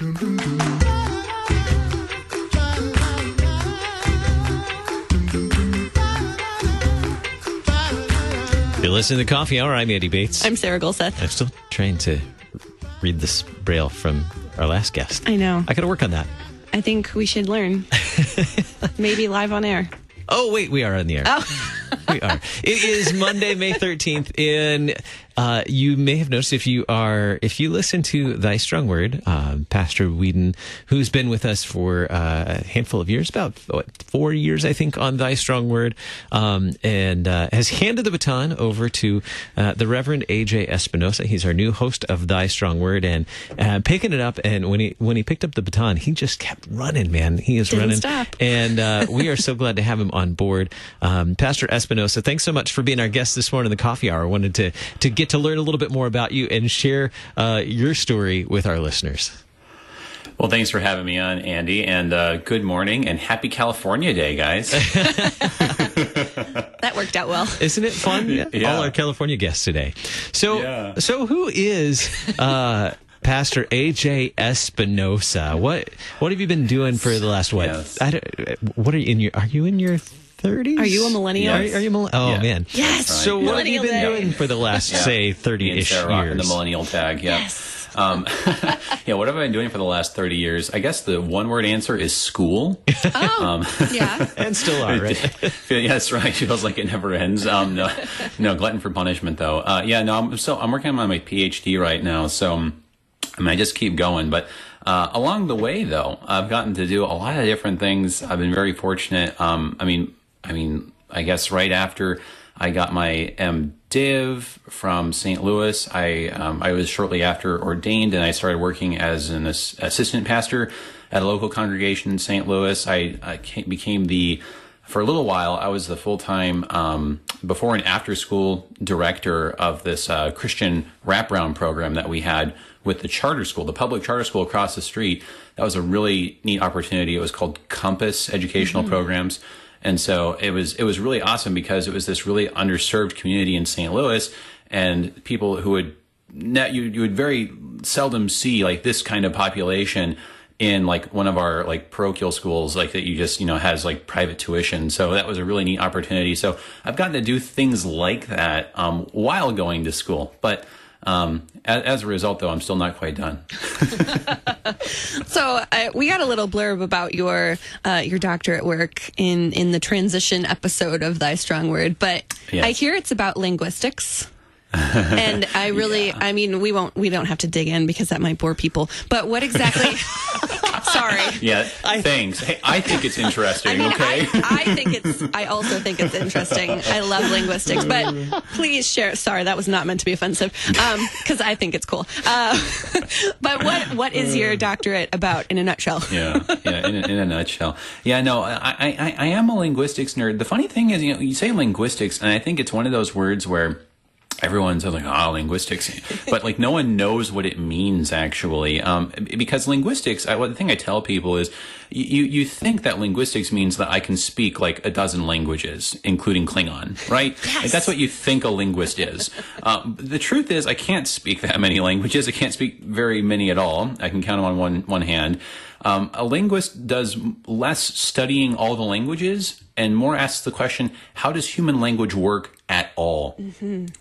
You're listening to Coffee Hour. I'm Andy Bates. I'm Sarah Golseth. I'm still trying to read this braille from our last guest. I know. I got to work on that. I think we should learn. Maybe live on air. Oh, wait, we are on the air. Oh. We are. It is Monday, May 13th, and uh, you may have noticed if you are, if you listen to Thy Strong Word, uh, Pastor Whedon, who's been with us for uh, a handful of years, about what, four years, I think, on Thy Strong Word, um, and uh, has handed the baton over to uh, the Reverend AJ Espinosa. He's our new host of Thy Strong Word, and uh, picking it up. And when he when he picked up the baton, he just kept running, man. He is Didn't running, stop. and we are so glad to have him on board, um, Pastor Espinosa. So, thanks so much for being our guest this morning in the Coffee Hour. I wanted to to get to learn a little bit more about you and share uh, your story with our listeners. Well, thanks for having me on, Andy, and uh, good morning and happy California Day, guys. That worked out well. Isn't it fun? Yeah. All our California guests today. So, Yeah. so who is uh, Pastor AJ Espinosa? What what have you been doing for the last what? Yes. I don't, what are you in your? Are you in your thirties? Are you a millennial? Are, are you? Millenn- oh Yeah. man. Yes. That's So what have you been Day. doing for the last Yeah. say thirty-ish Sarah years? the millennial tag. Yeah. Yes. Um, yeah. What have I been doing for the last thirty years? I guess the one-word answer is school. Oh, yeah. and still are right. yeah, that's right. Feels like it never ends. Um, no, no glutton for punishment though. Uh, yeah, no. I'm so I'm working on my PhD right now. So um, I mean, I just keep going. But uh, along the way, though, I've gotten to do a lot of different things. I've been very fortunate. Um, I mean, I mean, I guess right after I got my MDiv from St. Louis, I um, I was shortly after ordained, and I started working as an ass- assistant pastor at a local congregation in St. Louis. I, I ca- became the for a little while, I was the full time um, before and after school director of this uh, Christian wraparound program that we had with the charter school, the public charter school across the street. That was a really neat opportunity. It was called Compass Educational Programs. And so it was it was really awesome because it was this really underserved community in St. Louis and people who would ne- you you would very seldom see like this kind of population in like one of our like parochial schools like that you just you know has like private tuition so that was a really neat opportunity so i've gotten to do things like that um, while going to school but um, as, as a result though i'm still not quite done So uh, we got a little blurb about your uh, your doctorate work in in the transition episode of Thy Strong Word, but Yes. I hear it's about linguistics. and I really, I mean, we won't, we don't have to dig in because that might bore people. But what exactly? sorry. yeah thanks hey, i think it's interesting I mean, okay I, I think it's. I also think it's interesting. I love linguistics, but please share. Sorry, that was not meant to be offensive, because I think it's cool. Uh, but what what is your doctorate about in a nutshell? yeah, yeah. In a, in a nutshell, yeah. No, I, I, I am a linguistics nerd. The funny thing is, you know, you say linguistics, and I think it's one of those words where everyone's like, "Ah, linguistics," but like no one knows what it means actually. Um, because linguistics, I, what the thing I tell people is, you you think that linguistics means that I can speak like a dozen languages, including Klingon, right? Like, that's what you think a linguist is. Um, the truth is, I can't speak that many languages. I can't speak very many at all. I can count them on one one hand. Um, a linguist does less studying all the languages and more asks the question, how does human language work at all?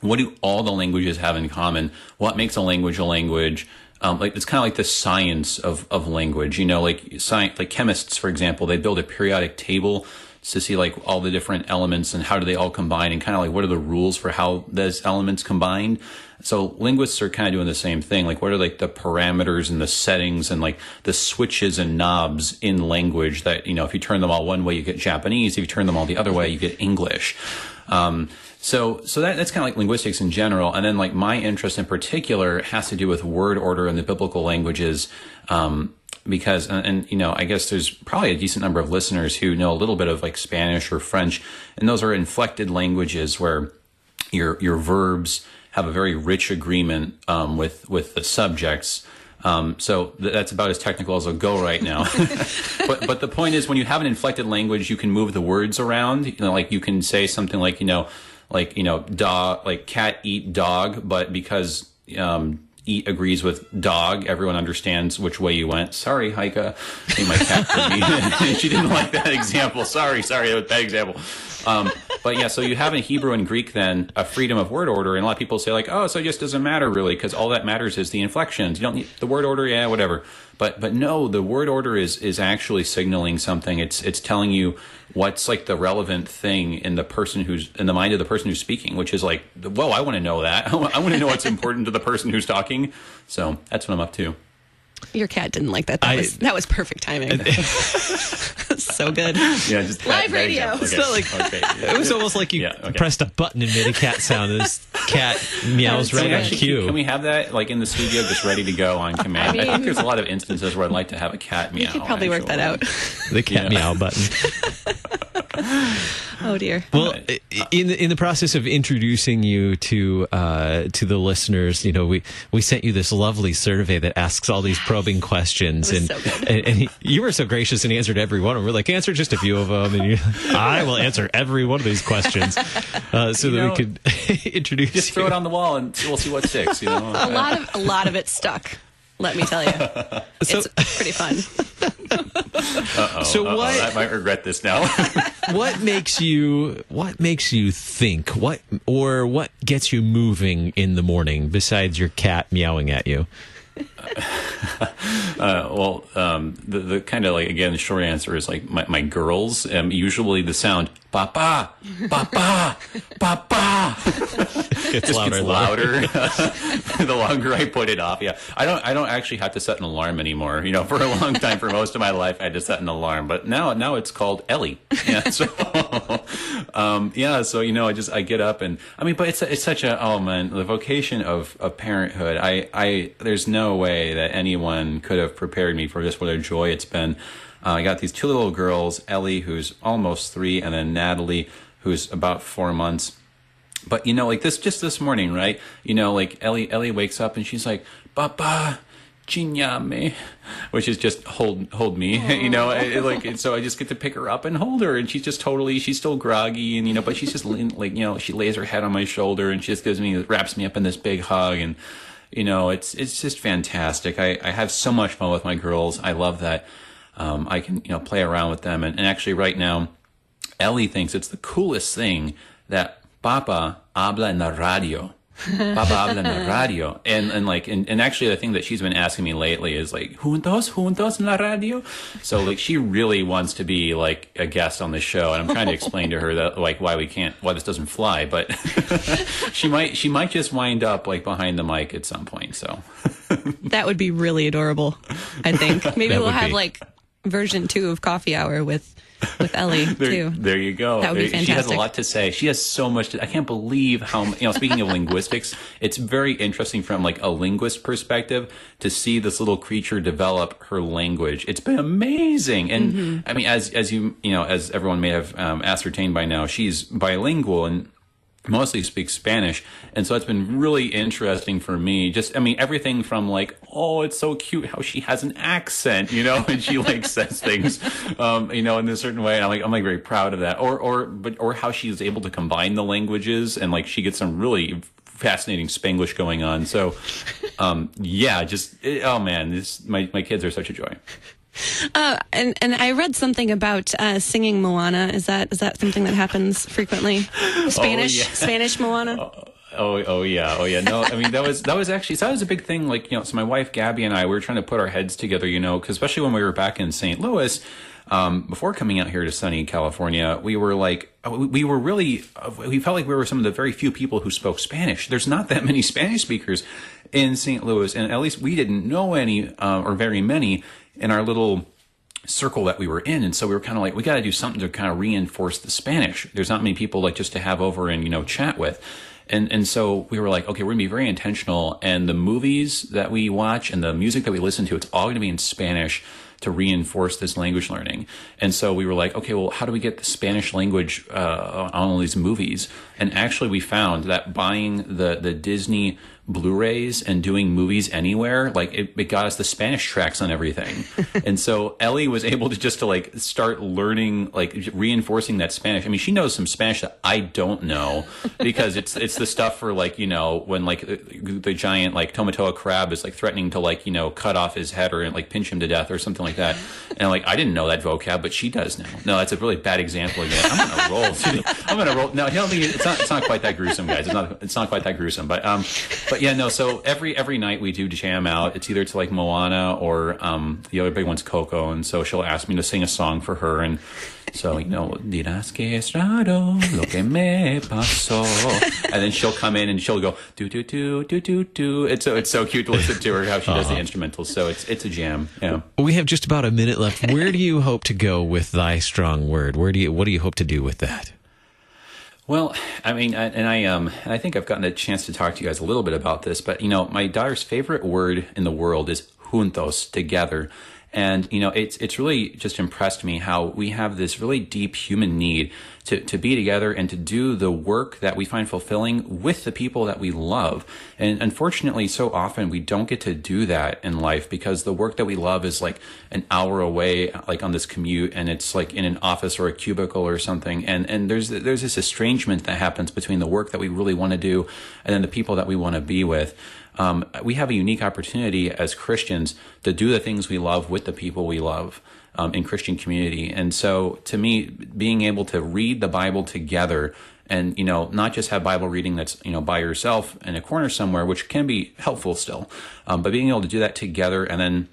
What do all the languages have in common? What makes a language a language? Um, like it's kind of like the science of, of language, you know, like science, like chemists, for example, they build a periodic table to see like all the different elements and how do they all combine and kind of like what are the rules for how those elements combine. So linguists are kind of doing the same thing. Like what are like the parameters and the settings and like the switches and knobs in language that, you know, if you turn them all one way, you get Japanese. If you turn them all the other way, you get English. Um, so, so that, that's kind of like linguistics in general. And then like my interest in particular has to do with word order in the biblical languages. Um, because, and, and, you know, I guess there's probably a decent number of listeners who know a little bit of like Spanish or French, and those are inflected languages where your, your verbs have a very rich agreement, um, with, with the subjects. Um, so th- that's about as technical as I'll go right now. but but the point is, when you have an inflected language, you can move the words around. You know, like you can say something like you know, like you know, dog, like cat eat dog, but because um, eat agrees with dog. Everyone understands which way you went. Sorry, Heike. My cat she didn't like that example. Sorry, sorry, that was bad example. Um, but yeah, so you have in Hebrew and Greek then a freedom of word order, and a lot of people say like, oh, so it just doesn't matter really because all that matters is the inflections. You don't need the word order, yeah, whatever. But but no, the word order is is actually signaling something. It's it's telling you what's like the relevant thing in the person who's in the mind of the person who's speaking, which is like, whoa, I want to know that. I want to know what's important to the person who's talking. So that's what I'm up to. Your cat didn't like that. That I- was that was perfect timing. so good. Yeah, just Live that radio. example. It's like- okay. yeah. It was almost like you Yeah, okay. pressed a button and made a cat sound. This cat meows right Can we, on actually, cue. can we have that like in the studio, just ready to go on command? I, mean- think there's a lot of instances where I'd like to have a cat meow. You could probably work that out. the cat Yeah. meow button. Oh dear. Well, i- in the, in the process of introducing you to uh, to the listeners, you know, we we sent you this lovely survey that asks all these probing questions, It and so good. and, and he, you were so gracious and answered every one. of them. We're like, answer just a few of them, and you, I will answer every one of these questions, uh, so You that know, we could introduce Just throw you. it on the wall and we'll see what sticks. You know, a lot of a lot of it stuck. Let me tell you, it's pretty fun. So Uh-oh, what I might regret this now. what makes you what makes you think what or what gets you moving in the morning besides your cat meowing at you? Uh, well, um, the, the kind of like again, the short answer is like my, my girls. Um, usually the sound "papa, papa, papa" It's just louder gets and louder. louder. the longer I put it off, yeah. I don't. I don't actually have to set an alarm anymore. You know, for a long time, for most of my life, I had to set an alarm. But now, now it's called Ellie. Yeah. So, um, yeah. So you know, I just I get up and I mean, but it's it's such a oh man, the vocation of of parenthood. I I there's no way that anyone could have prepared me for this. What a joy it's been. Uh, I got these two little girls, Ellie, who's almost three, and then Natalie, who's about four months. But you know, like this, just this morning, right? You know, like Ellie, Ellie wakes up and she's like, "Papa, chinyame," which is just hold, hold me. you know, it, it, like, and so I just get to pick her up and hold her, and she's just totally, she's still groggy, and you know, but she's just like, you know, she lays her head on my shoulder and she just gives me, wraps me up in this big hug, and you know, it's it's just fantastic. I I have so much fun with my girls. I love that. Um, I can you know play around with them, and, and actually, right now. Ellie thinks it's the coolest thing that Papa habla en la radio. Papa habla en la radio. And, and like, and, and actually the thing that she's been asking me lately is like, juntos, juntos en la radio. So like, she really wants to be like a guest on the show. And I'm trying to explain to her that like why we can't, why this doesn't fly, but she might, she might just wind up like behind the mic at some point. So That would be really adorable. I think maybe we'll have be. like version two of Coffee Hour with with Ellie There, too. there you go. That would be There- She has a lot to say. She has so much. To, I can't believe how you know. Speaking of linguistics, it's very interesting from like a linguist perspective to see this little creature develop her language. It's been amazing, and Mm-hmm. I mean, as as you you know, as everyone may have um, ascertained by now, she's bilingual and mostly speaks Spanish. And so it's been really interesting for me. Just, I mean, everything from like, oh, it's so cute how she has an accent, you know, and she like says things, um, you know, in a certain way. And I'm like, I'm like very proud of that. Or, or, but, or how she's able to combine the languages and like she gets some really fascinating Spanglish going on. So, um, yeah, just, it, oh man, this, my, my kids are such a joy. Uh, and and I read something about uh, singing Moana. Is that is that something that happens frequently? Spanish yeah. Spanish Moana. Oh, oh yeah, oh yeah. No, I mean that was that was actually so that was a big thing. Like you know, so my wife Gabby and I we were trying to put our heads together. You know, because especially when we were back in St. Louis. Um, before coming out here to sunny California, we were like, uh, we we were really, uh, we felt like we were some of the very few people who spoke Spanish. There's not that many Spanish speakers in St. Louis, and at least we didn't know any uh, or very many in our little circle that we were in and so we were kind of like we got to do something to kind of reinforce the spanish there's not many people like just to have over and you know chat with and and so we were like okay we're to be very intentional and the movies that we watch and the music that we listen to it's all to be in spanish to reinforce this language learning. And so we were like, okay, well, how do we get the Spanish language uh, on all these movies? And actually, we found that buying the the Disney Blu-rays and doing movies anywhere, like it, it got us the Spanish tracks on everything. and so Ellie was able to just to like start learning, like reinforcing that Spanish. I mean, she knows some Spanish that I don't know because it's it's the stuff for like you know when like the, the giant like Tamatoa crab is like threatening to like you know cut off his head or like pinch him to death or something like that. And like I didn't know that vocab, but she does now. No, that's a really bad example again. I'm gonna roll. I'm gonna roll. No, don't think it's not. It's not quite that gruesome, guys. It's not. It's not quite that gruesome. But um, but yeah, no. So every every night we do jam out. It's either to like Moana or um, the other big one's Coco, and so she'll ask me to sing a song for her, and so you know, dirás que es raro lo que me pasó, and then she'll come in and she'll go do do do do do do. It's so it's so cute to listen to her how she does the instrumentals. So it's it's a jam. Yeah. We have just about a minute left. Where do you hope to go with thy strong word? Where do you what do you hope to do with that? Well, I mean, and I um, and I think I've gotten a chance to talk to you guys a little bit about this, but you know, my daughter's favorite word in the world is juntos, together. And you know, it's it's really just impressed me how we have this really deep human need to to be together and to do the work that we find fulfilling with the people that we love. And unfortunately, so often we don't get to do that in life because the work that we love is like an hour away, like on this commute, and it's like in an office or a cubicle or something. And and there's there's this estrangement that happens between the work that we really want to do and then the people that we want to be with um, we have a unique opportunity as Christians to do the things we love with the people we love um, in Christian community. And so, to me, being able to read the Bible together and you know not just have Bible reading that's you know by yourself in a corner somewhere, which can be helpful still, um, but being able to do that together and then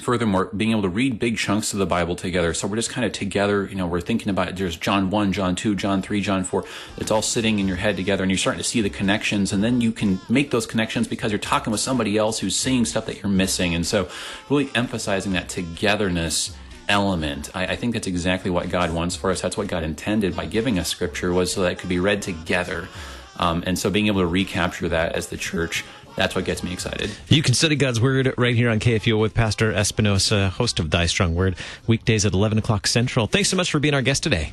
furthermore being able to read big chunks of the bible together. So we're just kind of together you know we're thinking about there's john 1 john 2 john 3 john 4 it's all sitting in your head together and you're starting to see the connections and then you can make those connections because you're talking with somebody else who's seeing stuff that you're missing. And so really emphasizing that togetherness element I, I think that's exactly what god wants for us. That's what god intended by giving us scripture was so that it could be read together. Um, and so being able to recapture that as the church that's what gets me excited. You can study God's Word right here on KFUO with Pastor Espinosa, host of Thy Strong Word, weekdays at 11 o'clock Central. Thanks so much for being our guest today.